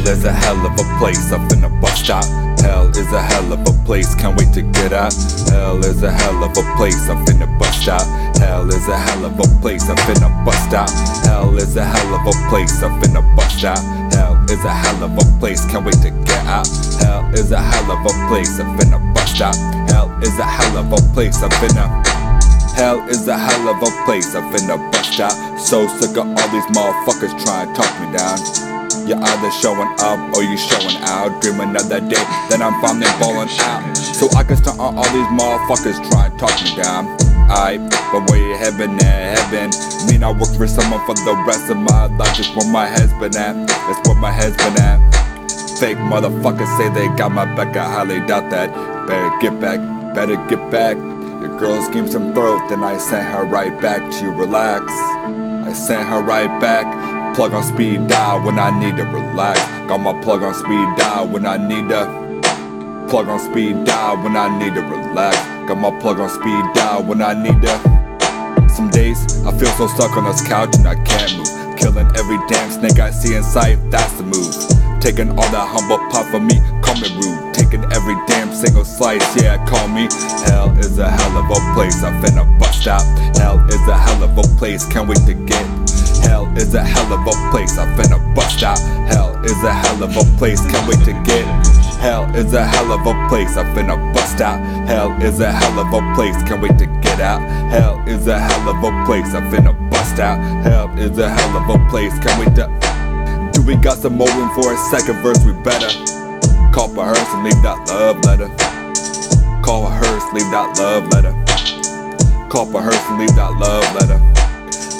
is a hell of a place up in a bus stop. Hell is a hell of a place, can't wait to get out. Hell is a hell of a place up in a bus stop. Hell is a hell of a place up in a bus stop. Hell is a hell of a place up in a bus stop. Hell is a hell of a place, can't wait to get out. Hell is a hell of a place up in a bus stop. Hell is a hell of a place up in a Hell is a hell of a place up in a bus stop. So sick of all these motherfuckers trying to talk me down. You're either showing up or you showing out. Dreaming of that day that I'm finally balling out. So I can start on all these motherfuckers trying to talk me down. I, but where you heaven eh, at? Heaven. Mean I work for someone for the rest of my life. That's where my head's been at. That's where my head's been at. Fake motherfuckers say they got my back. I highly doubt that. Better get back. Better get back. The girl screamed some throat, then I sent her right back to relax. I sent her right back. Plug on speed dial when I need to relax. Got my plug on speed dial when I need to. Plug on speed dial when I need to relax. Got my plug on speed dial when I need to. Some days I feel so stuck on this couch and I can't move. Killing every damn snake I see in sight, that's the move. Taking all that humble pop from me, me rude. Taking every damn single slice, yeah, call me. Hell is a hell of a place, I finna bust out. Hell is a hell of a place, can't wait to get. Hell is a hell of a place, I finna bust out. Hell is a hell of a place, can't wait to get. Hell is a hell of a place, I finna bust out. Hell is a hell of a place, can't wait to get out. Hell is a hell of a place, I finna bust out. Hell is a hell of a place, can't wait to. Do we got some more room for a second verse? We better call for hers and leave that love letter. Call for hers, leave that love letter. Call for hers and leave that love letter.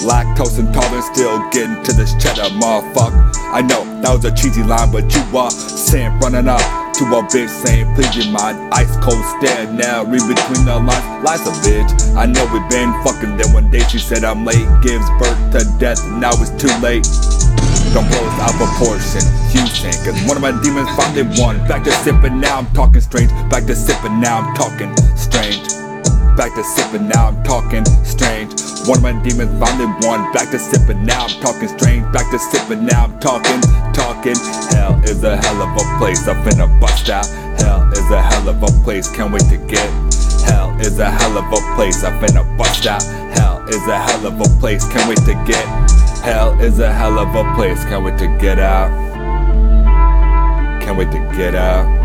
Lactose intolerant, still getting to this cheddar, motherfucker. I know that was a cheesy line, but you are saying running up to a bitch saying, please your mind. Ice cold stare now, read between the lines. Lies a bitch. I know we been fucking. Then one day she said I'm late, gives birth to death, now it's too late. Blow us out of proportion, Houston. Cause one of my demons finally won. Back to sipping, now I'm talking strange. Back to sipping, now I'm talking strange. Back to sipping, now I'm talking strange. One of my demons finally won. Back to sipping, now I'm talking strange. Back to sipping, now I'm talking, talking. Hell is a hell of a place. I'm finna bust out. Hell is a hell of a place. Can't wait to get. Hell is a hell of a place. I'm finna bust out. Hell is a hell of a place. Can't wait to get. Hell is a hell of a place. Can't wait to get out. Can't wait to get out.